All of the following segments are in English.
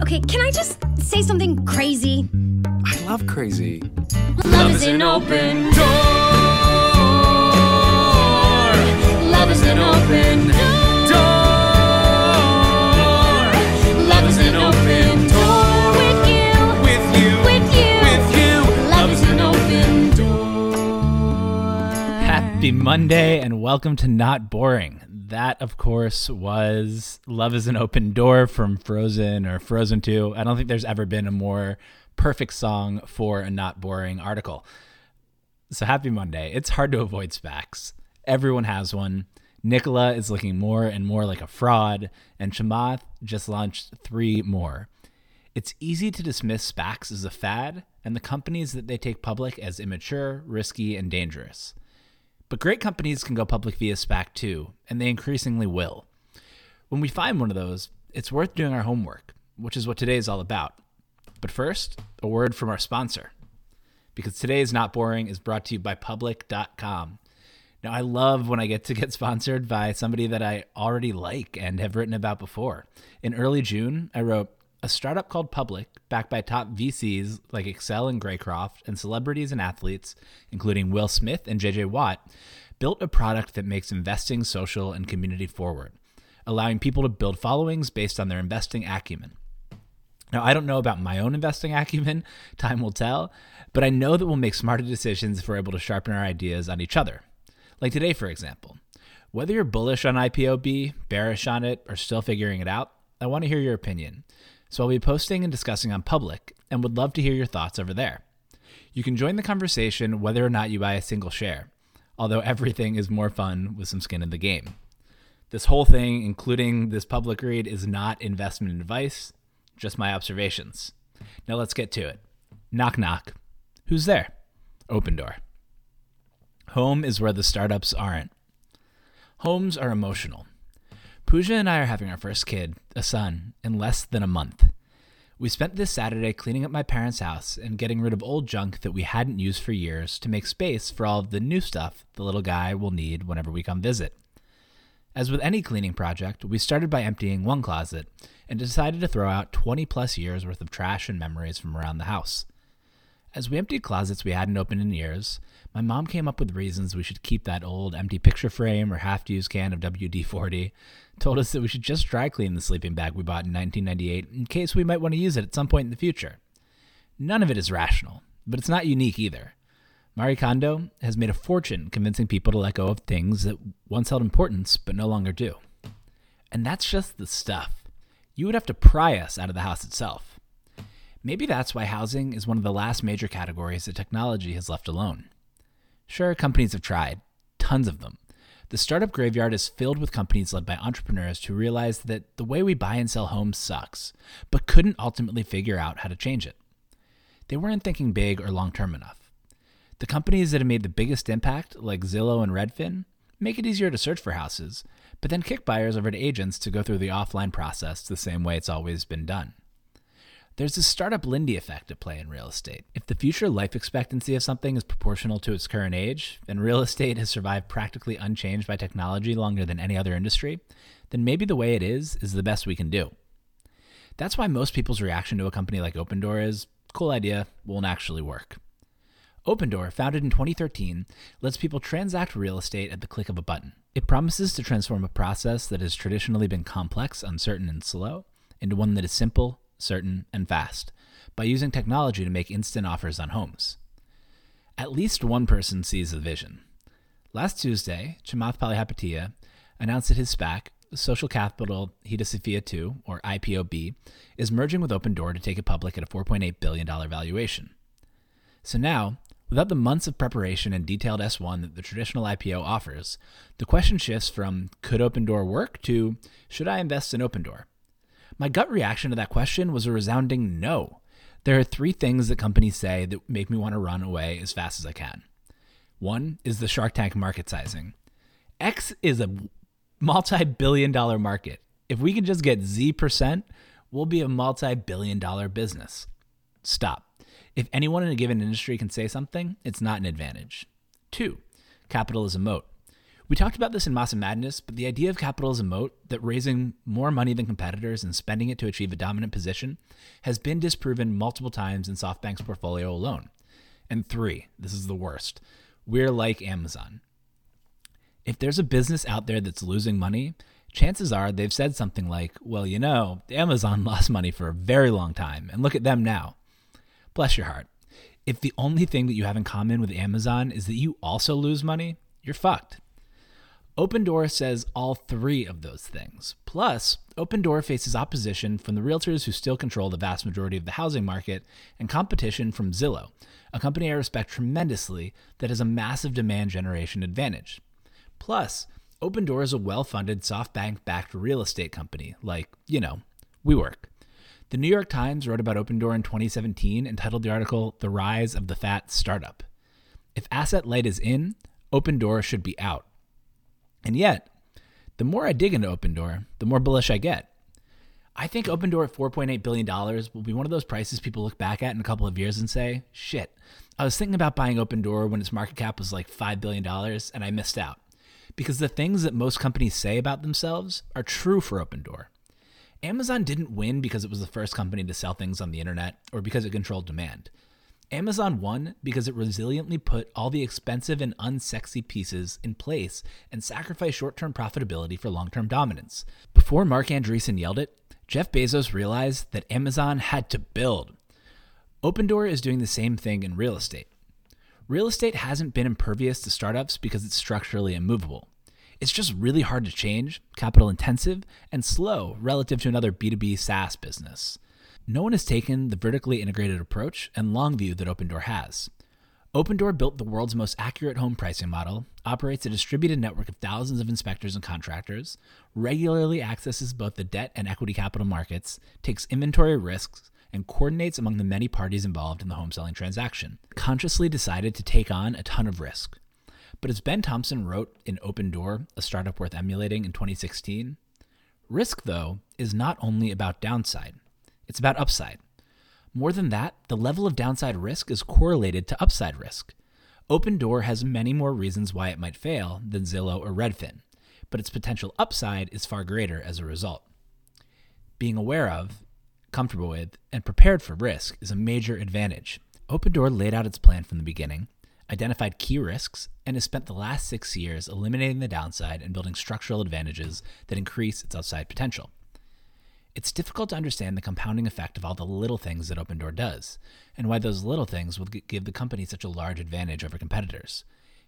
Okay, can I just say something crazy? I love crazy. Love is an open door. Love is an open door. Love is an open door. With you. With you. With you. With you. Love is an open door. Happy Monday and welcome to Not Boring. That, of course, was Love is an Open Door from Frozen or Frozen 2. I don't think there's ever been a more perfect song for a not boring article. So happy Monday. It's hard to avoid SPACs. Everyone has one. Nikola is looking more and more like a fraud, and Chamath just launched three more. It's easy to dismiss SPACs as a fad and the companies that they take public as immature, risky, and dangerous. But great companies can go public via SPAC too, and they increasingly will. When we find one of those, it's worth doing our homework, which is what today is all about. But first, a word from our sponsor. Because today is Not Boring is brought to you by Public.com. Now, I love when I get to get sponsored by somebody that I already like and have written about before. In early June, I wrote, a startup called Public, backed by top VCs like Accel and Greycroft, and celebrities and athletes, including Will Smith and JJ Watt, built a product that makes investing social and community forward, allowing people to build followings based on their investing acumen. Now, I don't know about my own investing acumen, time will tell, but I know that we'll make smarter decisions if we're able to sharpen our ideas on each other. Like today, for example. Whether you're bullish on IPOB, bearish on it, or still figuring it out, I want to hear your opinion. So I'll be posting and discussing on public and would love to hear your thoughts over there. You can join the conversation whether or not you buy a single share, although everything is more fun with some skin in the game. This whole thing, including this public read, is not investment advice, just my observations. Now let's get to it. Knock, knock. Who's there? Open door. Home is where the startups aren't. Homes are emotional. Pooja and I are having our first kid, a son, in less than a month. We spent this Saturday cleaning up my parents' house and getting rid of old junk that we hadn't used for years to make space for all of the new stuff the little guy will need whenever we come visit. As with any cleaning project, we started by emptying one closet and decided to throw out 20 plus years worth of trash and memories from around the house. As we emptied closets we hadn't opened in years, my mom came up with reasons we should keep that old empty picture frame or half used can of WD 40, told us that we should just dry clean the sleeping bag we bought in 1998 in case we might want to use it at some point in the future. None of it is rational, but it's not unique either. Marie Kondo has made a fortune convincing people to let go of things that once held importance but no longer do. And that's just the stuff. You would have to pry us out of the house itself. Maybe that's why housing is one of the last major categories that technology has left alone. Sure, companies have tried, tons of them. The startup graveyard is filled with companies led by entrepreneurs who realized that the way we buy and sell homes sucks, but couldn't ultimately figure out how to change it. They weren't thinking big or long term enough. The companies that have made the biggest impact, like Zillow and Redfin, make it easier to search for houses, but then kick buyers over to agents to go through the offline process the same way it's always been done. There's this startup Lindy effect at play in real estate. If the future life expectancy of something is proportional to its current age, and real estate has survived practically unchanged by technology longer than any other industry, then maybe the way it is is the best we can do. That's why most people's reaction to a company like Opendoor is cool idea, won't actually work. Opendoor, founded in 2013, lets people transact real estate at the click of a button. It promises to transform a process that has traditionally been complex, uncertain, and slow into one that is simple, certain, and fast by using technology to make instant offers on homes. At least one person sees the vision. Last Tuesday, Chamath Palihapitiya announced that his SPAC, Social Capital Hedosophia 2, or IPOB, is merging with Opendoor to take it public at a $4.8 billion valuation. So now, without the months of preparation and detailed S1 that the traditional IPO offers, the question shifts from could Opendoor work to should I invest in Opendoor? My gut reaction to that question was a resounding no. There are three things that companies say that make me want to run away as fast as I can. One is the Shark Tank market sizing. X is a multi billion dollar market. If we can just get Z percent, we'll be a multi billion dollar business. Stop. If anyone in a given industry can say something, it's not an advantage. Two, capital is a moat. We talked about this in Masa Madness, but the idea of capital as a moat, that raising more money than competitors and spending it to achieve a dominant position, has been disproven multiple times in SoftBank's portfolio alone. And three, this is the worst. We're like Amazon. If there's a business out there that's losing money, chances are they've said something like, well, you know, Amazon lost money for a very long time, and look at them now. Bless your heart. If the only thing that you have in common with Amazon is that you also lose money, you're fucked. Opendoor says all three of those things. Plus, Opendoor faces opposition from the realtors who still control the vast majority of the housing market and competition from Zillow, a company I respect tremendously that has a massive demand generation advantage. Plus, Opendoor is a well funded SoftBank backed real estate company, like, you know, WeWork. The New York Times wrote about Opendoor in 2017 and titled the article The Rise of the Fat Startup. If asset light is in, Opendoor should be out. And yet, the more I dig into Opendoor, the more bullish I get. I think Opendoor at $4.8 billion will be one of those prices people look back at in a couple of years and say, shit, I was thinking about buying Opendoor when its market cap was like $5 billion and I missed out. Because the things that most companies say about themselves are true for Opendoor. Amazon didn't win because it was the first company to sell things on the internet or because it controlled demand. Amazon won because it resiliently put all the expensive and unsexy pieces in place and sacrificed short term profitability for long term dominance. Before Marc Andreessen yelled it, Jeff Bezos realized that Amazon had to build. Opendoor is doing the same thing in real estate. Real estate hasn't been impervious to startups because it's structurally immovable. It's just really hard to change, capital intensive, and slow relative to another B2B SaaS business no one has taken the vertically integrated approach and long view that Opendoor has. Opendoor built the world's most accurate home pricing model, operates a distributed network of thousands of inspectors and contractors, regularly accesses both the debt and equity capital markets, takes inventory risks, and coordinates among the many parties involved in the home selling transaction. Consciously decided to take on a ton of risk. But as Ben Thompson wrote in Opendoor, a startup worth emulating in 2016, risk, though, is not only about downside. It's about upside. More than that, the level of downside risk is correlated to upside risk. Opendoor has many more reasons why it might fail than Zillow or Redfin, but its potential upside is far greater as a result. Being aware of, comfortable with, and prepared for risk is a major advantage. Opendoor laid out its plan from the beginning, identified key risks, and has spent the last six years eliminating the downside and building structural advantages that increase its upside potential. It's difficult to understand the compounding effect of all the little things that Opendoor does, and why those little things will give the company such a large advantage over competitors.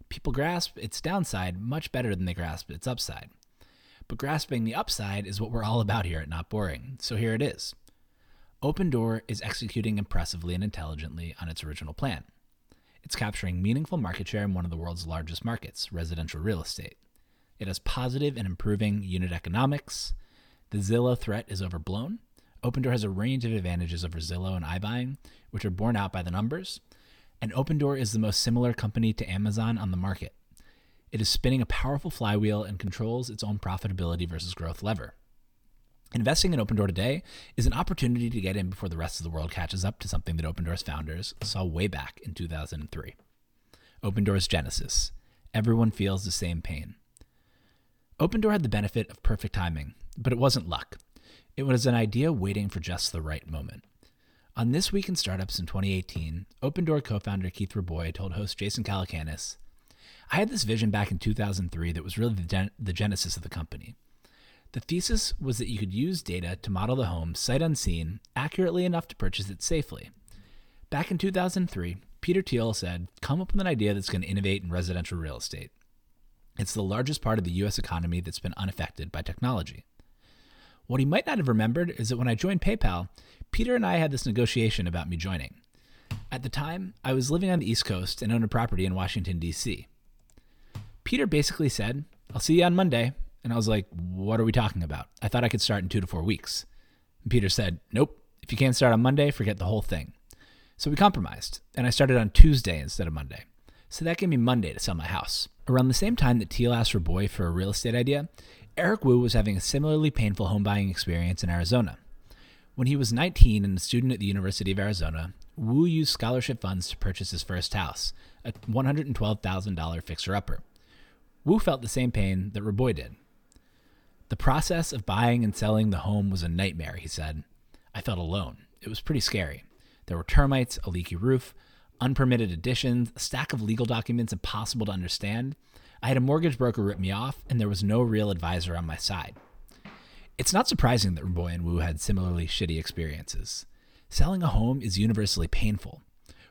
People grasp its downside much better than they grasp its upside. But grasping the upside is what we're all about here at Not Boring, so here it is. Opendoor is executing impressively and intelligently on its original plan. It's capturing meaningful market share in one of the world's largest markets, residential real estate. It has positive and improving unit economics. The Zillow threat is overblown. Opendoor has a range of advantages over Zillow and iBuying, which are borne out by the numbers. And Opendoor is the most similar company to Amazon on the market. It is spinning a powerful flywheel and controls its own profitability versus growth lever. Investing in Opendoor today is an opportunity to get in before the rest of the world catches up to something that Opendoor's founders saw way back in 2003. Opendoor's genesis. Everyone feels the same pain. Opendoor had the benefit of perfect timing, but it wasn't luck. It was an idea waiting for just the right moment. On This Week in Startups in 2018, Opendoor co founder Keith Rabois told host Jason Calacanis I had this vision back in 2003 that was really the, gen- the genesis of the company. The thesis was that you could use data to model the home sight unseen accurately enough to purchase it safely. Back in 2003, Peter Thiel said, Come up with an idea that's going to innovate in residential real estate. It's the largest part of the US economy that's been unaffected by technology. What he might not have remembered is that when I joined PayPal, Peter and I had this negotiation about me joining. At the time, I was living on the East Coast and owned a property in Washington, D.C. Peter basically said, I'll see you on Monday. And I was like, What are we talking about? I thought I could start in two to four weeks. And Peter said, Nope. If you can't start on Monday, forget the whole thing. So we compromised, and I started on Tuesday instead of Monday. So that gave me Monday to sell my house. Around the same time that Thiel asked boy for a real estate idea, Eric Wu was having a similarly painful home buying experience in Arizona. When he was 19 and a student at the University of Arizona, Wu used scholarship funds to purchase his first house, a $112,000 fixer upper. Wu felt the same pain that Rabois did. The process of buying and selling the home was a nightmare, he said. I felt alone. It was pretty scary. There were termites, a leaky roof, unpermitted additions, a stack of legal documents impossible to understand. I had a mortgage broker rip me off, and there was no real advisor on my side. It's not surprising that Rabois and Wu had similarly shitty experiences. Selling a home is universally painful.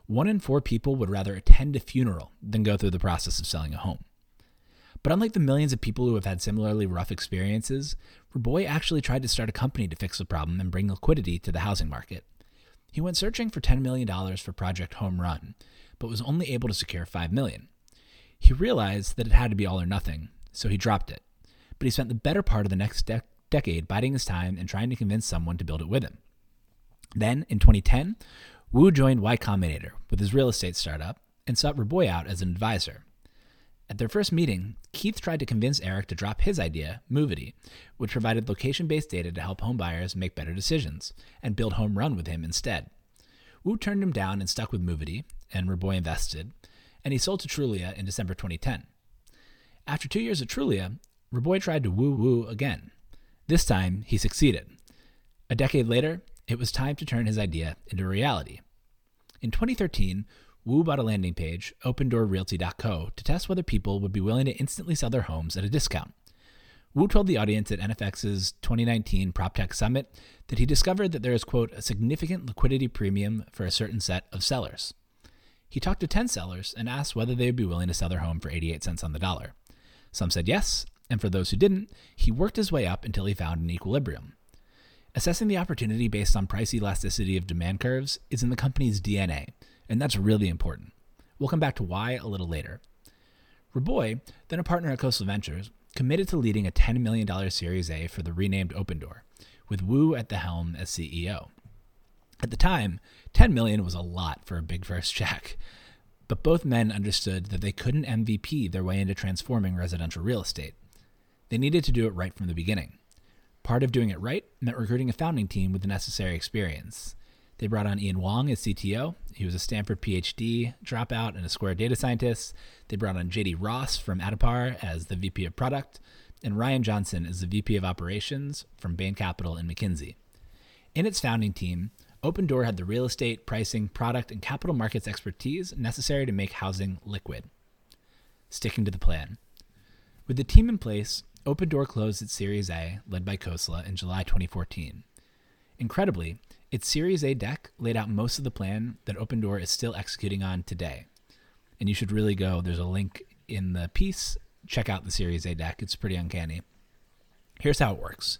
One in four people would rather attend a funeral than go through the process of selling a home. But unlike the millions of people who have had similarly rough experiences, Rabois actually tried to start a company to fix the problem and bring liquidity to the housing market. He went searching for $10 million for Project Home Run, but was only able to secure $5 million. He realized that it had to be all or nothing, so he dropped it. But he spent the better part of the next de- decade biding his time and trying to convince someone to build it with him. Then, in 2010, Wu joined Y Combinator with his real estate startup and sought Rabois out as an advisor. At their first meeting, Keith tried to convince Eric to drop his idea, Movity, which provided location based data to help homebuyers make better decisions, and build Home Run with him instead. Wu turned him down and stuck with Movity, and Rabois invested, and he sold to Trulia in December 2010. After two years at Trulia, Rabois tried to woo Wu again. This time, he succeeded. A decade later, it was time to turn his idea into reality. In 2013, Wu bought a landing page, opendoorrealty.co, to test whether people would be willing to instantly sell their homes at a discount. Wu told the audience at NFX's 2019 PropTech Summit that he discovered that there is, quote, a significant liquidity premium for a certain set of sellers. He talked to 10 sellers and asked whether they would be willing to sell their home for 88 cents on the dollar. Some said yes, and for those who didn't, he worked his way up until he found an equilibrium. Assessing the opportunity based on price elasticity of demand curves is in the company's DNA, and that's really important. We'll come back to why a little later. Rabois, then a partner at Khosla Ventures, committed to leading a $10 million Series A for the renamed Opendoor, with Wu at the helm as CEO. At the time, 10 million was a lot for a big first check, but both men understood that they couldn't MVP their way into transforming residential real estate. They needed to do it right from the beginning. Part of doing it right meant recruiting a founding team with the necessary experience. They brought on Ian Wong as CTO. He was a Stanford PhD dropout and a Square data scientist. They brought on JD Ross from Addepar as the VP of product, and Ryan Johnson as the VP of operations from Bain Capital and McKinsey. In its founding team, Opendoor had the real estate, pricing, product, and capital markets expertise necessary to make housing liquid. Sticking to the plan. With the team in place, Opendoor closed its Series A, led by Khosla, in July 2014. Incredibly, its Series A deck laid out most of the plan that Opendoor is still executing on today. And you should really go, there's a link in the piece. Check out the Series A deck, it's pretty uncanny. Here's how it works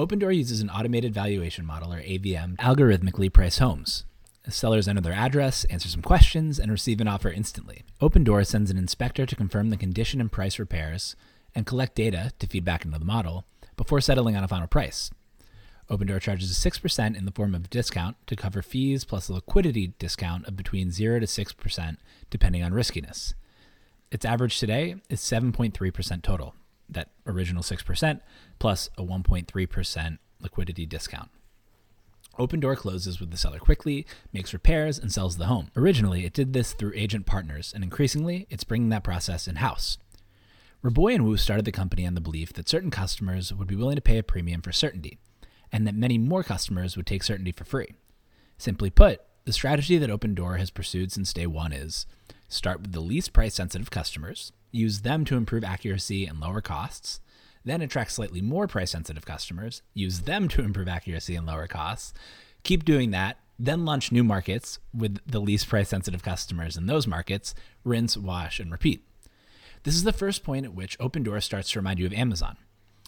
Opendoor uses an automated valuation model, or AVM, to algorithmically price homes. Sellers enter their address, answer some questions, and receive an offer instantly. Opendoor sends an inspector to confirm the condition and price repairs and collect data to feed back into the model before settling on a final price. Opendoor charges a 6% in the form of a discount to cover fees plus a liquidity discount of between 0 to 6% depending on riskiness. Its average today is 7.3% total, that original 6%, plus a 1.3% liquidity discount. Opendoor closes with the seller quickly, makes repairs, and sells the home. Originally, it did this through agent partners, and increasingly, it's bringing that process in house. Rabois and Wu started the company on the belief that certain customers would be willing to pay a premium for certainty, and that many more customers would take certainty for free. Simply put, the strategy that Opendoor has pursued since day one is start with the least price sensitive customers, use them to improve accuracy and lower costs, then attract slightly more price sensitive customers, use them to improve accuracy and lower costs, keep doing that, then launch new markets with the least price sensitive customers in those markets, rinse, wash, and repeat. This is the first point at which Opendoor starts to remind you of Amazon.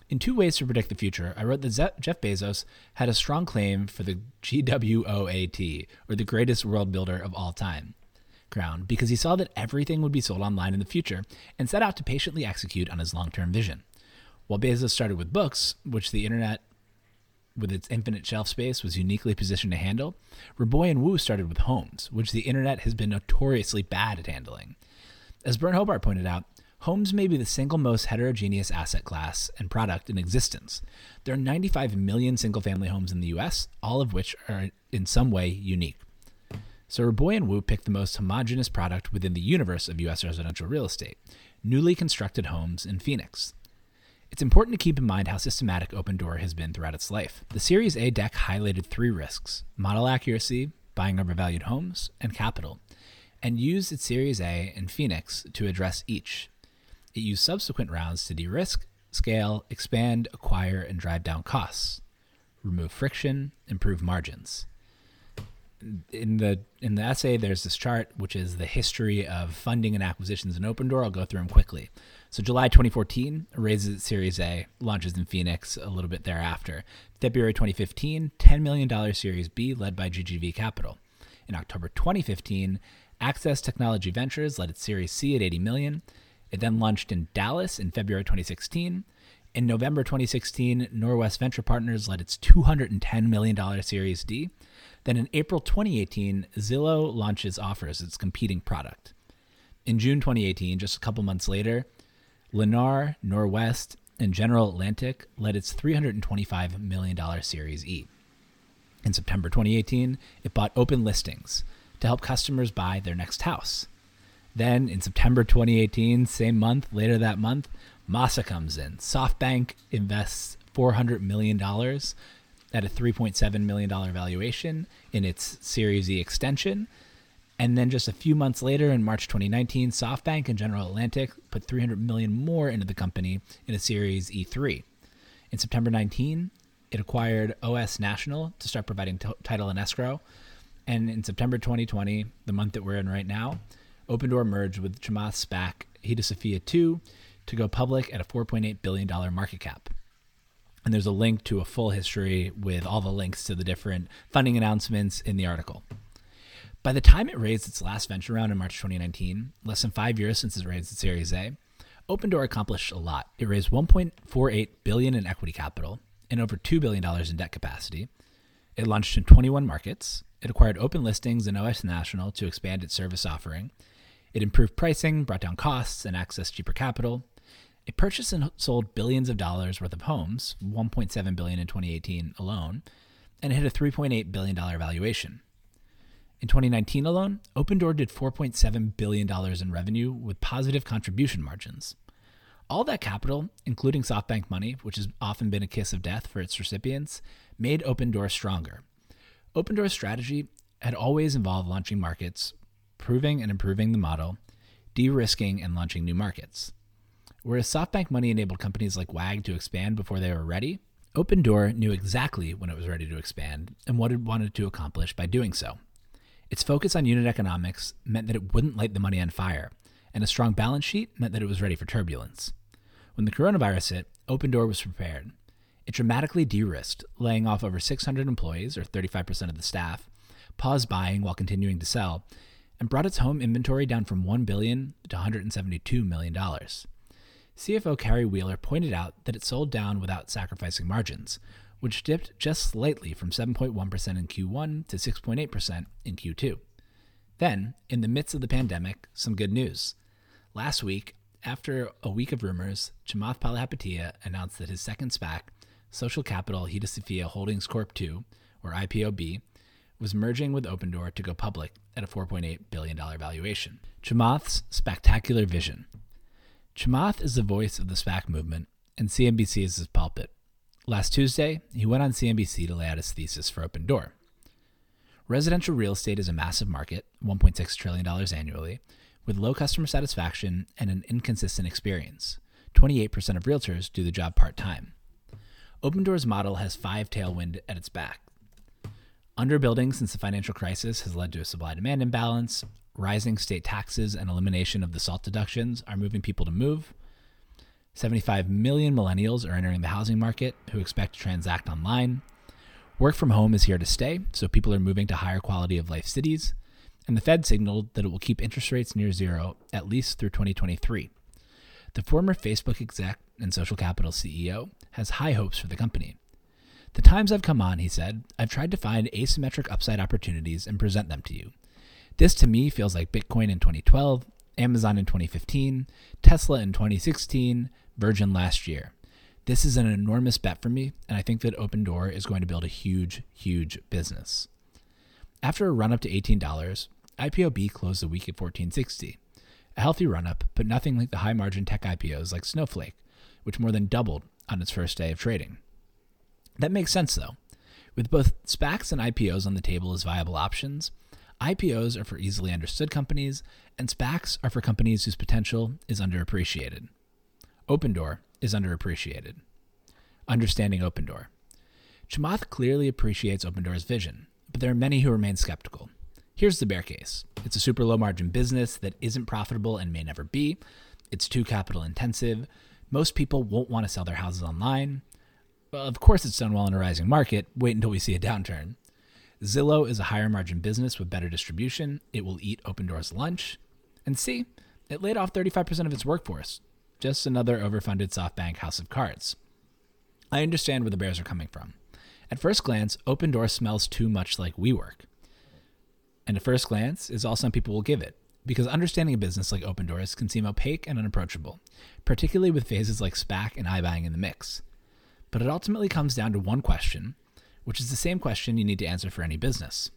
In two ways to predict the future, I wrote that Jeff Bezos had a strong claim for the GWOAT, or the greatest world builder of all time, crown, because he saw that everything would be sold online in the future and set out to patiently execute on his long term vision. While Bezos started with books, which the internet with its infinite shelf space was uniquely positioned to handle, Rabois and Wu started with homes, which the internet has been notoriously bad at handling. As Byrne Hobart pointed out, Homes may be the single most heterogeneous asset class and product in existence. There are 95 million single family homes in the US, all of which are in some way unique. So Rabois and Wu picked the most homogenous product within the universe of US residential real estate. newly constructed homes in Phoenix. It's important to keep in mind how systematic Opendoor has been throughout its life. The Series A deck highlighted three risks model accuracy, buying overvalued homes, and capital, and used its Series A in Phoenix to address each. It used subsequent rounds to de risk, scale, expand, acquire, and drive down costs, remove friction, improve margins in the in the essay there's this chart which is the history of funding and acquisitions in Opendoor. I'll go through them quickly. So July 2014 raises its Series A, launches in Phoenix a little bit thereafter. February 2015, $10 million Series B led by GGV Capital. In October 2015, Access Technology Ventures led its Series C at 80 million. It then launched in Dallas in February 2016. In November 2016, Norwest Venture Partners led its $210 million Series D. Then in April 2018, Zillow launches Offers, its competing product. In June 2018, just a couple months later, Lennar, Norwest, and General Atlantic led its $325 million Series E. In September 2018, it bought Open Listings to help customers buy their next house. Then in September 2018, same month, later that month, Masa comes in. SoftBank invests $400 million at a $3.7 million valuation in its Series E extension. And then just a few months later, in March 2019, SoftBank and General Atlantic put 300 million more into the company in a Series E3. In September 19, it acquired OS National to start providing t- title and escrow. And in September 2020, the month that we're in right now, Opendoor merged with Chamath SPAC Hedosophia Sophia 2 to go public at a $4.8 billion market cap. And there's a link to a full history with all the links to the different funding announcements in the article. By the time it raised its last venture round in March 2019, less than five years since it raised its Series A, Opendoor accomplished a lot. It raised 1.48 billion in equity capital and over 2 billion dollars in debt capacity. It launched in 21 markets. It acquired open listings and OS National to expand its service offering. It improved pricing, brought down costs, and accessed cheaper capital. It purchased and sold billions of dollars worth of homes, 1.7 billion in 2018 alone, and it hit a 3.8 billion dollar valuation. In 2019 alone, Opendoor did 4.7 billion dollars in revenue with positive contribution margins. All that capital, including SoftBank money, which has often been a kiss of death for its recipients, made Opendoor stronger. Opendoor's strategy had always involved launching markets, proving and improving the model, de-risking and launching new markets. Whereas SoftBank Money enabled companies like WAG to expand before they were ready, Opendoor knew exactly when it was ready to expand and what it wanted to accomplish by doing so. Its focus on unit economics meant that it wouldn't light the money on fire, and a strong balance sheet meant that it was ready for turbulence. When the coronavirus hit, Opendoor was prepared. It dramatically de risked, laying off over 600 employees, or 35% of the staff, paused buying while continuing to sell, and brought its home inventory down from 1 billion to $172 million. CFO Carrie Wheeler pointed out that it sold down without sacrificing margins, which dipped just slightly from 7.1% in Q1 to 6.8% in Q2. Then, in the midst of the pandemic, some good news. Last week, after a week of rumors, Chamath Palihapitiya announced that his second SPAC, Social Capital Hedosophia Holdings Corp. 2, or IPOB, was merging with Opendoor to go public at a $4.8 billion valuation. Chamath's spectacular vision Chamath is the voice of the SPAC movement, and CNBC is his pulpit. Last Tuesday, he went on CNBC to lay out his thesis for Opendoor. Residential real estate is a massive market, $1.6 trillion annually, with low customer satisfaction and an inconsistent experience. 28% of realtors do the job part time. Opendoor's model has five tailwind at its back. Underbuilding since the financial crisis has led to a supply demand imbalance, rising state taxes and elimination of the SALT deductions are moving people to move. 75 million millennials are entering the housing market who expect to transact online. Work from home is here to stay, so people are moving to higher quality of life cities. And the Fed signaled that it will keep interest rates near zero at least through 2023. The former Facebook exec and social capital CEO has high hopes for the company. The times I've come on, he said, I've tried to find asymmetric upside opportunities and present them to you. This to me feels like Bitcoin in 2012, Amazon in 2015, Tesla in 2016, Virgin last year. This is an enormous bet for me, and I think that Opendoor is going to build a huge, huge business. After a run up to $18, IPOB closed the week at 1460. A healthy run up, but nothing like the high margin tech IPOs like Snowflake, which more than doubled on its first day of trading. That makes sense though. With both SPACs and IPOs on the table as viable options, IPOs are for easily understood companies, and SPACs are for companies whose potential is underappreciated. Opendoor is underappreciated. Understanding Opendoor. Chamath clearly appreciates Opendoor's vision, but there are many who remain skeptical. Here's the bear case it's a super low margin business that isn't profitable and may never be, it's too capital intensive, most people won't want to sell their houses online. Of course, it's done well in a rising market. Wait until we see a downturn. Zillow is a higher margin business with better distribution. It will eat Opendoor's lunch. And C, it laid off 35% of its workforce. Just another overfunded SoftBank house of cards. I understand where the bears are coming from. At first glance, Opendoor smells too much like WeWork. And at first glance is all some people will give it, because understanding a business like Opendoor's can seem opaque and unapproachable, particularly with phases like SPAC and iBuying in the mix. But it ultimately comes down to one question, which is the same question you need to answer for any business.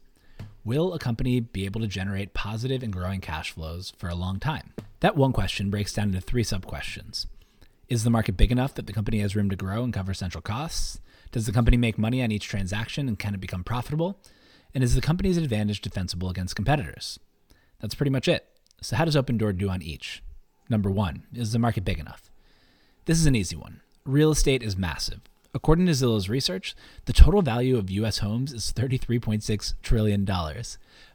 Will a company be able to generate positive and growing cash flows for a long time? That one question breaks down into three sub questions. Is the market big enough that the company has room to grow and cover central costs? Does the company make money on each transaction and can it become profitable? And is the company's advantage defensible against competitors? That's pretty much it. So, how does Opendoor do on each? Number one, is the market big enough? This is an easy one. Real estate is massive. According to Zillow's research, the total value of US homes is $33.6 trillion.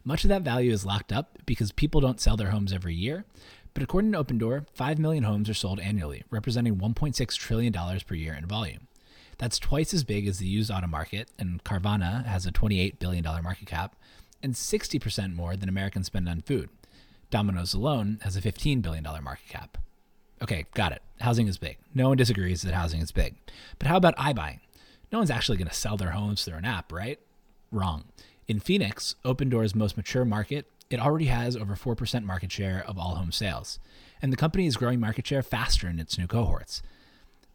Much of that value is locked up because people don't sell their homes every year. But according to Opendoor, 5 million homes are sold annually, representing $1.6 trillion per year in volume. That's twice as big as the used auto market, and Carvana has a $28 billion market cap, and 60% more than Americans spend on food. Domino's alone has a $15 billion market cap. Okay, got it. Housing is big. No one disagrees that housing is big. But how about iBuying? No one's actually going to sell their homes through an app, right? Wrong. In Phoenix, Opendoor's most mature market, it already has over 4% market share of all home sales. And the company is growing market share faster in its new cohorts.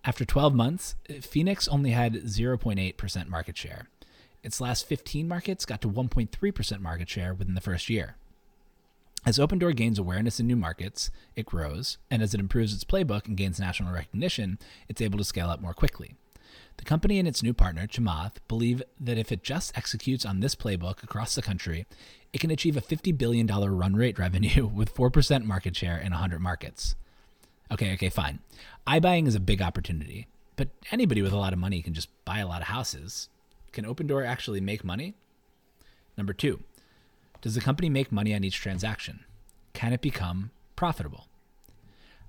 After 12 months, Phoenix only had 0.8% market share. Its last 15 markets got to 1.3% market share within the first year. As Opendoor gains awareness in new markets, it grows, and as it improves its playbook and gains national recognition, it's able to scale up more quickly. The company and its new partner, Chamath, believe that if it just executes on this playbook across the country, it can achieve a $50 billion run rate revenue with 4% market share in 100 markets. Okay, okay, fine. iBuying is a big opportunity, but anybody with a lot of money can just buy a lot of houses. Can Opendoor actually make money? Number two, does the company make money on each transaction? Can it become profitable?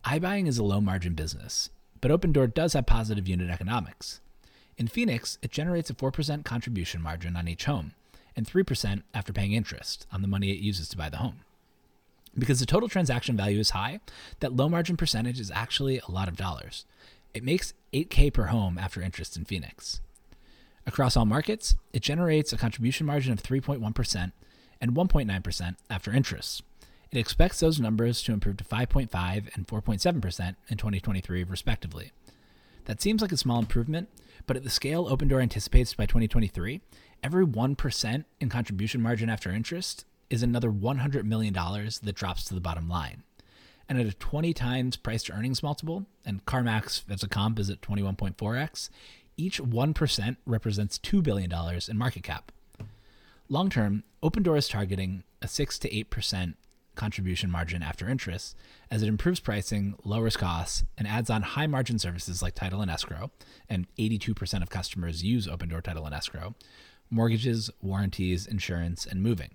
iBuying is a low margin business, but Opendoor does have positive unit economics. In Phoenix, it generates a 4% contribution margin on each home and 3% after paying interest on the money it uses to buy the home. Because the total transaction value is high, that low margin percentage is actually a lot of dollars. It makes 8K per home after interest in Phoenix. Across all markets, it generates a contribution margin of 3.1% and 1.9% after interest. It expects those numbers to improve to 5.5 and 4.7% in 2023, respectively. That seems like a small improvement, but at the scale Opendoor anticipates by 2023, every 1% in contribution margin after interest is another $100 million that drops to the bottom line. And at a 20 times price to earnings multiple, and CarMax as a comp is at 21.4x, each 1% represents $2 billion in market cap. Long term, Opendoor is targeting a 6 to 8% contribution margin after interest as it improves pricing, lowers costs, and adds on high margin services like title and escrow. And 82% of customers use Opendoor title and escrow, mortgages, warranties, insurance, and moving.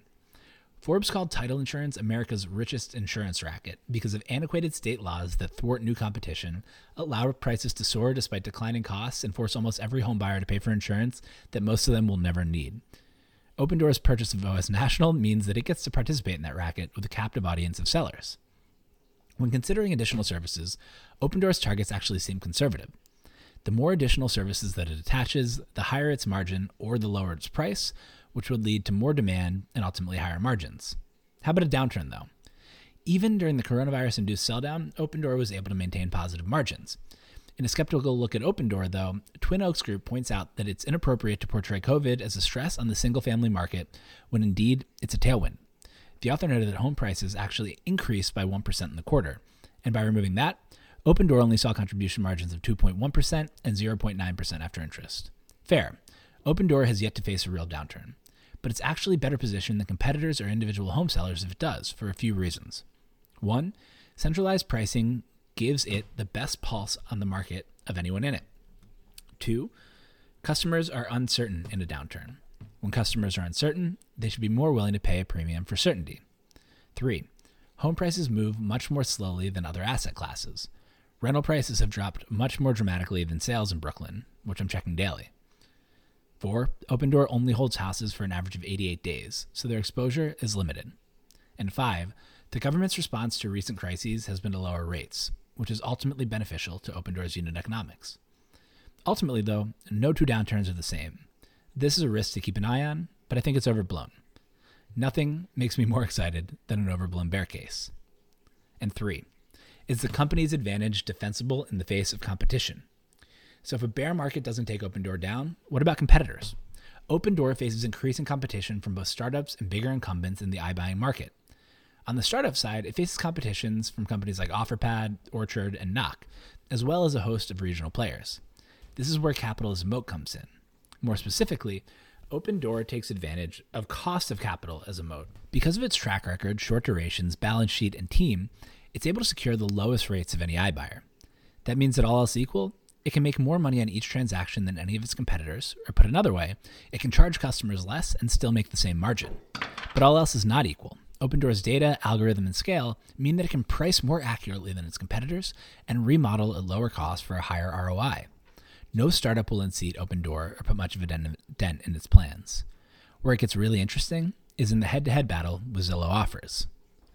Forbes called title insurance America's richest insurance racket because of antiquated state laws that thwart new competition, allow prices to soar despite declining costs, and force almost every home buyer to pay for insurance that most of them will never need. Opendoor's purchase of OS National means that it gets to participate in that racket with a captive audience of sellers. When considering additional services, Opendoor's targets actually seem conservative. The more additional services that it attaches, the higher its margin or the lower its price, which would lead to more demand and ultimately higher margins. How about a downturn, though? Even during the coronavirus induced selldown, Opendoor was able to maintain positive margins. In a skeptical look at Opendoor, though, Twin Oaks Group points out that it's inappropriate to portray COVID as a stress on the single family market when indeed it's a tailwind. The author noted that home prices actually increased by 1% in the quarter, and by removing that, Opendoor only saw contribution margins of 2.1% and 0.9% after interest. Fair. Opendoor has yet to face a real downturn, but it's actually better positioned than competitors or individual home sellers if it does, for a few reasons. One, centralized pricing gives it the best pulse on the market of anyone in it. Two, customers are uncertain in a downturn. When customers are uncertain, they should be more willing to pay a premium for certainty. Three, home prices move much more slowly than other asset classes. Rental prices have dropped much more dramatically than sales in Brooklyn, which I'm checking daily. Four, Opendoor only holds houses for an average of 88 days, so their exposure is limited. And five, the government's response to recent crises has been to lower rates, which is ultimately beneficial to Opendoor's unit economics. Ultimately, though, no two downturns are the same. This is a risk to keep an eye on, but I think it's overblown. Nothing makes me more excited than an overblown bear case. And three, is the company's advantage defensible in the face of competition? So if a bear market doesn't take Opendoor down, what about competitors? Opendoor faces increasing competition from both startups and bigger incumbents in the iBuying market. On the startup side, it faces competitions from companies like OfferPad, Orchard, and Knock, as well as a host of regional players. This is where capital as a moat comes in. More specifically, Opendoor takes advantage of cost of capital as a moat. Because of its track record, short durations, balance sheet, and team, it's able to secure the lowest rates of any iBuyer. That means that all else equal, it can make more money on each transaction than any of its competitors, or put another way, it can charge customers less and still make the same margin. But all else is not equal. Opendoor's data, algorithm, and scale mean that it can price more accurately than its competitors and remodel at lower cost for a higher ROI. No startup will unseat Opendoor or put much of a dent in its plans. Where it gets really interesting is in the head to head battle with Zillow offers.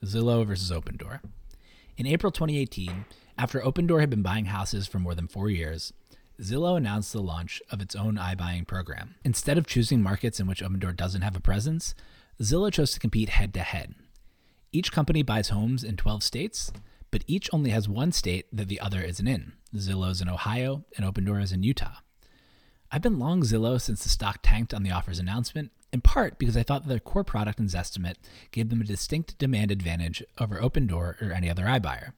Zillow versus Opendoor. In April 2018, after Opendoor had been buying houses for more than four years, Zillow announced the launch of its own iBuying program. Instead of choosing markets in which Opendoor doesn't have a presence, Zillow chose to compete head to head. Each company buys homes in 12 states, but each only has one state that the other isn't in. Zillow's in Ohio, and Opendoor is in Utah. I've been long Zillow since the stock tanked on the offer's announcement, in part because I thought their core product and Zestimate gave them a distinct demand advantage over Opendoor or any other iBuyer.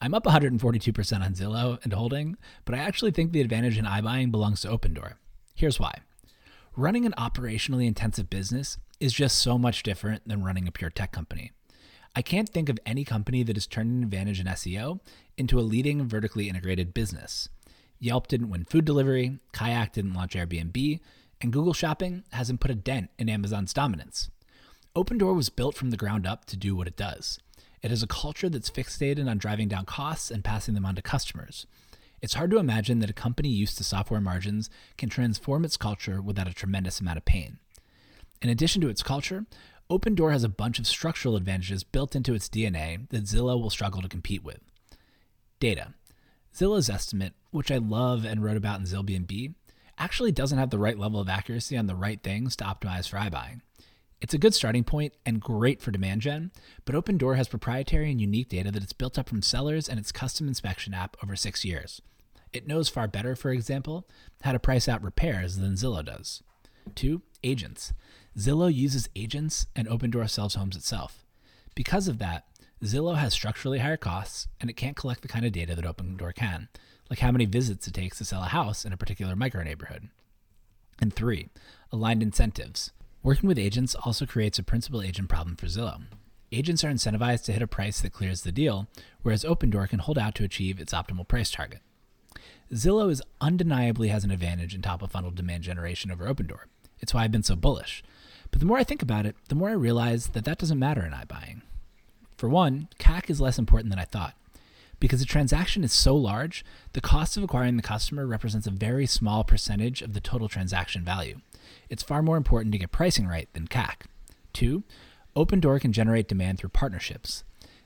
I'm up 142% on Zillow and holding, but I actually think the advantage in iBuying belongs to Opendoor. Here's why. Running an operationally intensive business is just so much different than running a pure tech company. I can't think of any company that has turned an advantage in SEO into a leading vertically integrated business. Yelp didn't win food delivery, Kayak didn't launch Airbnb, and Google Shopping hasn't put a dent in Amazon's dominance. Opendoor was built from the ground up to do what it does. It is a culture that's fixated on driving down costs and passing them on to customers. It's hard to imagine that a company used to software margins can transform its culture without a tremendous amount of pain. In addition to its culture, Opendoor has a bunch of structural advantages built into its DNA that Zillow will struggle to compete with. Data. Zillow's estimate, which I love and wrote about in Zillbnb, actually doesn't have the right level of accuracy on the right things to optimize for iBuying. It's a good starting point and great for demand gen, but Opendoor has proprietary and unique data that it's built up from sellers and its custom inspection app over six years. It knows far better, for example, how to price out repairs than Zillow does. Two, agents. Zillow uses agents and Opendoor sells homes itself. Because of that, Zillow has structurally higher costs and it can't collect the kind of data that Opendoor can, like how many visits it takes to sell a house in a particular micro neighborhood. And three, aligned incentives. Working with agents also creates a principal agent problem for Zillow. Agents are incentivized to hit a price that clears the deal, whereas Opendoor can hold out to achieve its optimal price target. Zillow is undeniably has an advantage in top of funnel demand generation over Opendoor. It's why I've been so bullish. But the more I think about it, the more I realize that that doesn't matter in iBuying. For one, CAC is less important than I thought. Because a transaction is so large, the cost of acquiring the customer represents a very small percentage of the total transaction value it's far more important to get pricing right than CAC. Two, Opendoor can generate demand through partnerships.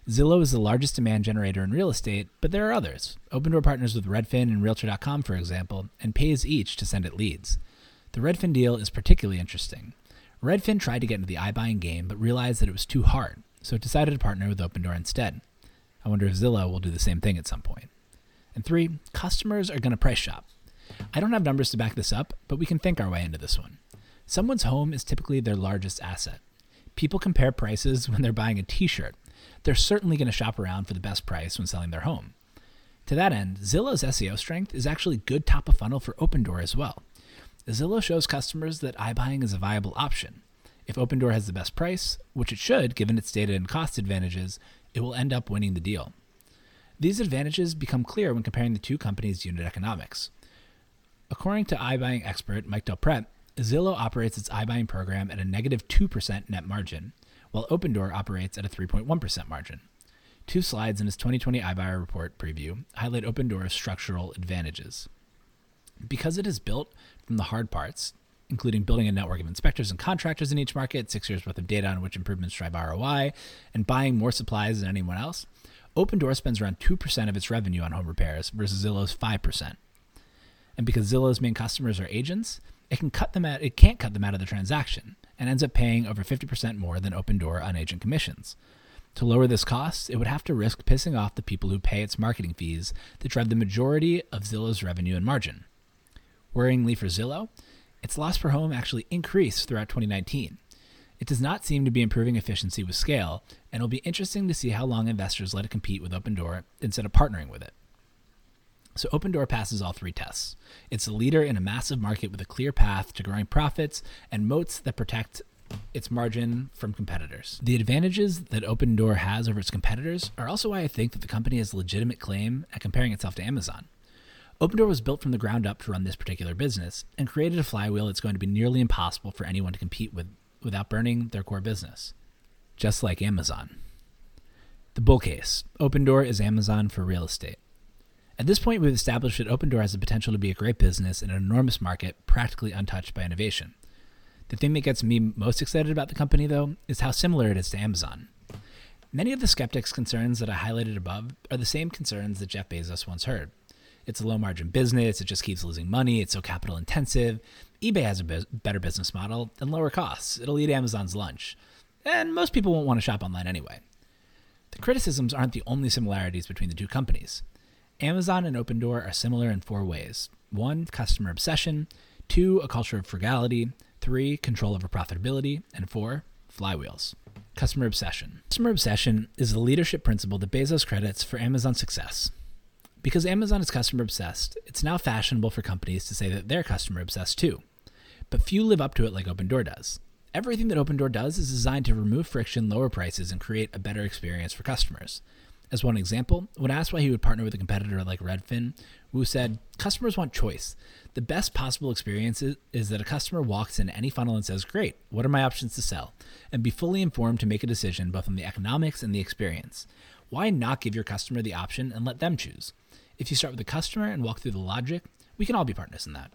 Zillow is the largest demand generator in real estate, but there are others. Opendoor partners with Redfin and Realtor.com, for example, and pays each to send it leads. The Redfin deal is particularly interesting. Redfin tried to get into the iBuying game, but realized that it was too hard, so it decided to partner with Opendoor instead. I wonder if Zillow will do the same thing at some point. And three, customers are going to price shop. I don't have numbers to back this up, but we can think our way into this one. Someone's home is typically their largest asset. People compare prices when they're buying a t shirt. They're certainly going to shop around for the best price when selling their home. To that end, Zillow's SEO strength is actually good top of funnel for Opendoor as well. Zillow shows customers that iBuying is a viable option. If Opendoor has the best price, which it should given its data and cost advantages, it will end up winning the deal. These advantages become clear when comparing the two companies' unit economics. According to iBuying expert Mike Del Prete, Zillow operates its iBuying program at a negative 2% net margin, while Opendoor operates at a 3.1% margin. Two slides in his 2020 iBuyer report preview highlight Opendoor's structural advantages. Because it is built from the hard parts, including building a network of inspectors and contractors in each market, six years worth of data on which improvements drive ROI, and buying more supplies than anyone else, Opendoor spends around 2% of its revenue on home repairs versus Zillow's 5%. And because Zillow's main customers are agents, it can cut them out it can't cut them out of the transaction and ends up paying over 50% more than Opendoor on agent commissions. To lower this cost, it would have to risk pissing off the people who pay its marketing fees that drive the majority of Zillow's revenue and margin. Worryingly for Zillow, its loss per home actually increased throughout 2019. It does not seem to be improving efficiency with scale, and it'll be interesting to see how long investors let it compete with Opendoor instead of partnering with it. So Opendoor passes all three tests. It's a leader in a massive market with a clear path to growing profits and moats that protect its margin from competitors. The advantages that Opendoor has over its competitors are also why I think that the company has a legitimate claim at comparing itself to Amazon. Opendoor was built from the ground up to run this particular business and created a flywheel that's going to be nearly impossible for anyone to compete with without burning their core business. Just like Amazon. The bull case Opendoor is Amazon for real estate. At this point, we've established that Opendoor has the potential to be a great business in an enormous market practically untouched by innovation. The thing that gets me most excited about the company, though, is how similar it is to Amazon. Many of the skeptics' concerns that I highlighted above are the same concerns that Jeff Bezos once heard. It's a low margin business. It just keeps losing money. It's so capital intensive. eBay has a bu- better business model and lower costs. It'll eat Amazon's lunch. And most people won't want to shop online anyway. The criticisms aren't the only similarities between the two companies. Amazon and Opendoor are similar in four ways one, customer obsession, two, a culture of frugality, three, control over profitability, and four, flywheels. Customer obsession. Customer obsession is the leadership principle that Bezos credits for Amazon's success. Because Amazon is customer obsessed, it's now fashionable for companies to say that they're customer obsessed too. But few live up to it like Opendoor does. Everything that Opendoor does is designed to remove friction, lower prices, and create a better experience for customers. As one example, when asked why he would partner with a competitor like Redfin, Wu said, Customers want choice. The best possible experience is, is, that a customer walks in any funnel and says, Great, what are my options to sell? And be fully informed to make a decision both on the economics and the experience. Why not give your customer the option and let them choose? If you start with the customer and walk through the logic, we can all be partners in that.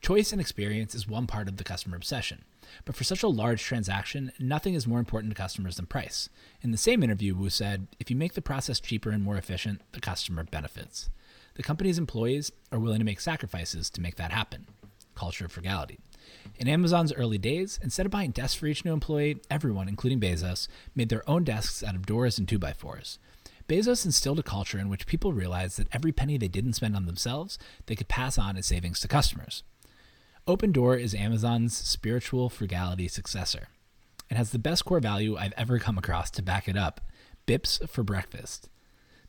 Choice and experience is one part of the customer obsession. But for such a large transaction, nothing is more important to customers than price. In the same interview, Wu said, if you make the process cheaper and more efficient, the customer benefits. The company's employees are willing to make sacrifices to make that happen. Culture of frugality. In Amazon's early days, instead of buying desks for each new employee, everyone, including Bezos, made their own desks out of doors and 2x4s. Bezos instilled a culture in which people realized that every penny they didn't spend on themselves, they could pass on as savings to customers. Opendoor is Amazon's spiritual frugality successor. It has the best core value I've ever come across to back it up bips for breakfast.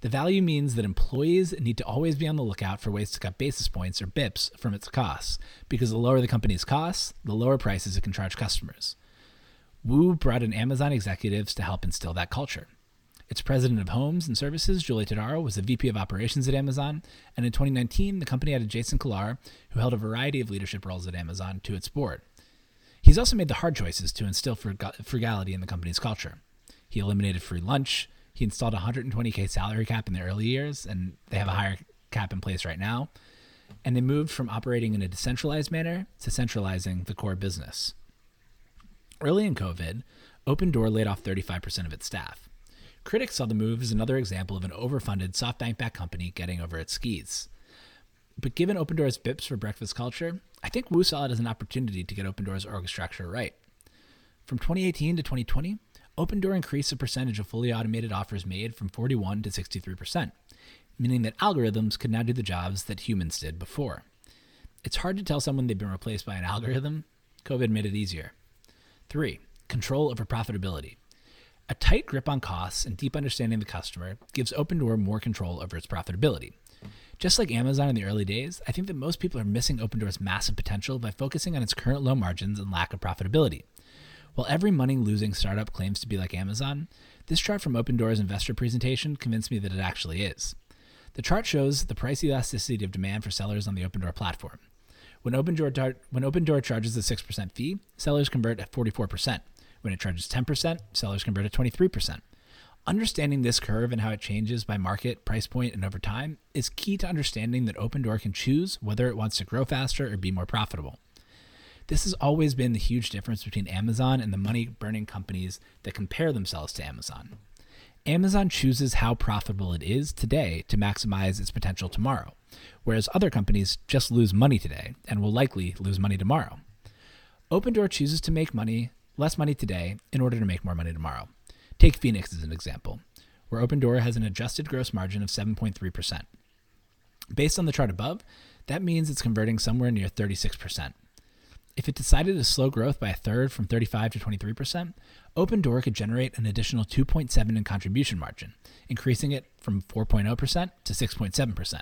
The value means that employees need to always be on the lookout for ways to cut basis points or bips from its costs, because the lower the company's costs, the lower prices it can charge customers. Wu brought in Amazon executives to help instill that culture. Its president of homes and services, Julie Todaro, was the VP of operations at Amazon, and in 2019, the company added Jason Kilar, who held a variety of leadership roles at Amazon, to its board. He's also made the hard choices to instill frugality in the company's culture. He eliminated free lunch. He installed a 120k salary cap in the early years, and they have a higher cap in place right now. And they moved from operating in a decentralized manner to centralizing the core business. Early in COVID, Opendoor laid off 35% of its staff. Critics saw the move as another example of an overfunded SoftBank backed company getting over its skis. But given Opendoor's BIPs for breakfast culture, I think Wu saw it as an opportunity to get Opendoor's org structure right. From 2018 to 2020, Opendoor increased the percentage of fully automated offers made from 41 to 63%, meaning that algorithms could now do the jobs that humans did before. It's hard to tell someone they've been replaced by an algorithm. COVID made it easier. Three, control over profitability. A tight grip on costs and deep understanding of the customer gives Opendoor more control over its profitability. Just like Amazon in the early days, I think that most people are missing Opendoor's massive potential by focusing on its current low margins and lack of profitability. While every money losing startup claims to be like Amazon, this chart from Opendoor's investor presentation convinced me that it actually is. The chart shows the price elasticity of demand for sellers on the Opendoor platform. When Opendoor, when Opendoor charges a 6% fee, sellers convert at 44%. When it charges 10%, sellers convert at 23%. Understanding this curve and how it changes by market, price point, and over time is key to understanding that Opendoor can choose whether it wants to grow faster or be more profitable. This has always been the huge difference between Amazon and the money burning companies that compare themselves to Amazon. Amazon chooses how profitable it is today to maximize its potential tomorrow, whereas other companies just lose money today and will likely lose money tomorrow. Opendoor chooses to make money, less money today, in order to make more money tomorrow. Take Phoenix as an example, where Opendoor has an adjusted gross margin of 7.3%. Based on the chart above, that means it's converting somewhere near 36%. If it decided to slow growth by a third from 35 to 23%, Opendoor could generate an additional 2.7 in contribution margin, increasing it from 4.0% to 6.7%.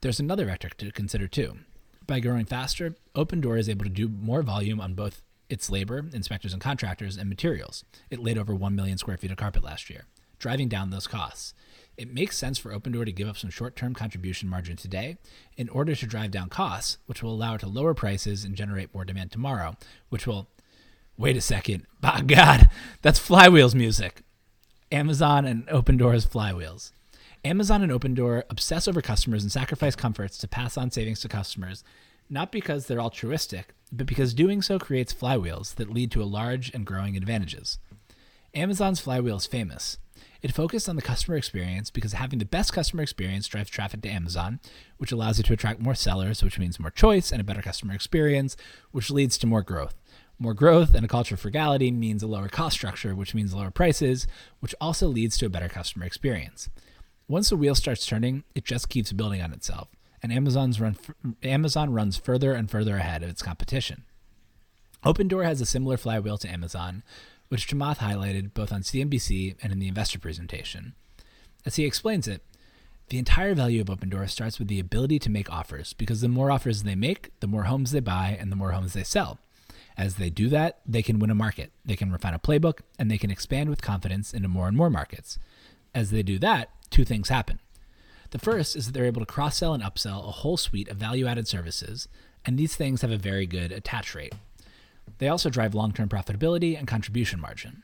There's another metric to consider too. By growing faster, Opendoor is able to do more volume on both its labor, inspectors and contractors, and materials. It laid over 1 million square feet of carpet last year, driving down those costs. It makes sense for Opendoor to give up some short term contribution margin today in order to drive down costs, which will allow it to lower prices and generate more demand tomorrow, which will. Wait a second. By God, that's Flywheels music. Amazon and Opendoor's Flywheels. Amazon and Opendoor obsess over customers and sacrifice comforts to pass on savings to customers, not because they're altruistic, but because doing so creates flywheels that lead to a large and growing advantages. Amazon's flywheel is famous. It focused on the customer experience because having the best customer experience drives traffic to Amazon, which allows it to attract more sellers, which means more choice and a better customer experience, which leads to more growth. More growth and a culture of frugality means a lower cost structure, which means lower prices, which also leads to a better customer experience. Once the wheel starts turning, it just keeps building on itself and Amazon's run Amazon runs further and further ahead of its competition. Opendoor has a similar flywheel to Amazon, which Chamath highlighted both on CNBC and in the investor presentation. As he explains it, the entire value of Opendoor starts with the ability to make offers because the more offers they make, the more homes they buy and the more homes they sell. As they do that, they can win a market, they can refine a playbook, and they can expand with confidence into more and more markets. As they do that, two things happen. The first is that they're able to cross sell and upsell a whole suite of value added services, and these things have a very good attach rate. They also drive long term profitability and contribution margin.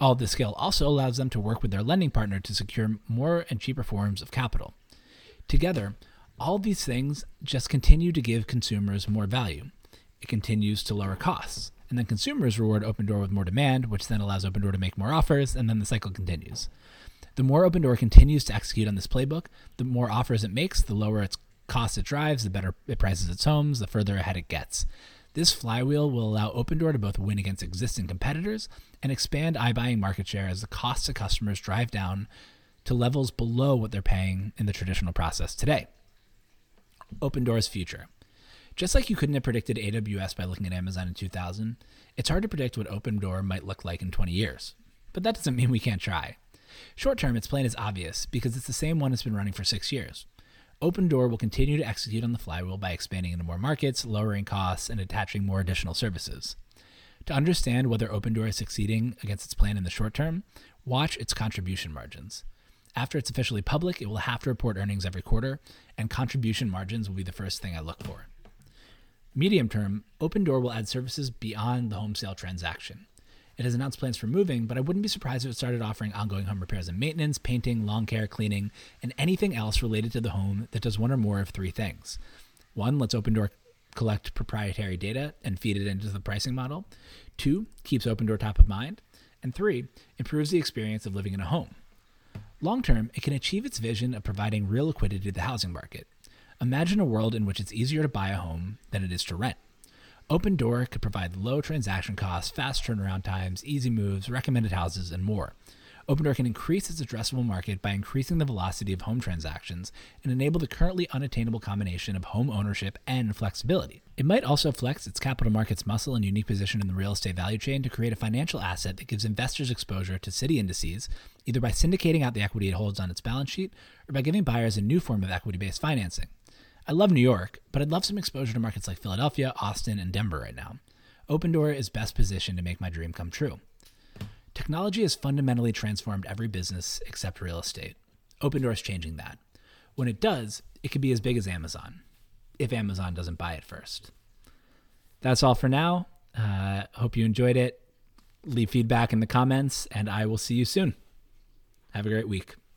All of this scale also allows them to work with their lending partner to secure more and cheaper forms of capital. Together, all these things just continue to give consumers more value. It continues to lower costs. And then consumers reward Opendoor with more demand, which then allows Opendoor to make more offers, and then the cycle continues. The more Opendoor continues to execute on this playbook, the more offers it makes, the lower its cost it drives, the better it prices its homes, the further ahead it gets. This flywheel will allow Opendoor to both win against existing competitors and expand iBuying market share as the costs to customers drive down to levels below what they're paying in the traditional process today. Opendoor's future. Just like you couldn't have predicted AWS by looking at Amazon in 2000, it's hard to predict what Opendoor might look like in 20 years. But that doesn't mean we can't try. Short term, its plan is obvious because it's the same one that's been running for six years. Opendoor will continue to execute on the flywheel by expanding into more markets, lowering costs, and attaching more additional services. To understand whether Opendoor is succeeding against its plan in the short term, watch its contribution margins. After it's officially public, it will have to report earnings every quarter, and contribution margins will be the first thing I look for. Medium term, Opendoor will add services beyond the home sale transaction. It has announced plans for moving, but I wouldn't be surprised if it started offering ongoing home repairs and maintenance, painting, lawn care, cleaning, and anything else related to the home that does one or more of three things. One, lets Opendoor collect proprietary data and feed it into the pricing model. Two, keeps Opendoor top of mind. And three, improves the experience of living in a home. Long term, it can achieve its vision of providing real liquidity to the housing market. Imagine a world in which it's easier to buy a home than it is to rent. Opendoor could provide low transaction costs, fast turnaround times, easy moves, recommended houses, and more. Opendoor can increase its addressable market by increasing the velocity of home transactions and enable the currently unattainable combination of home ownership and flexibility. It might also flex its capital markets muscle and unique position in the real estate value chain to create a financial asset that gives investors exposure to city indices, either by syndicating out the equity it holds on its balance sheet or by giving buyers a new form of equity based financing. I love New York, but I'd love some exposure to markets like Philadelphia, Austin, and Denver right now. Opendoor is best positioned to make my dream come true. Technology has fundamentally transformed every business except real estate. Opendoor is changing that. When it does, it could be as big as Amazon, if Amazon doesn't buy it first. That's all for now. Uh, hope you enjoyed it. Leave feedback in the comments, and I will see you soon. Have a great week.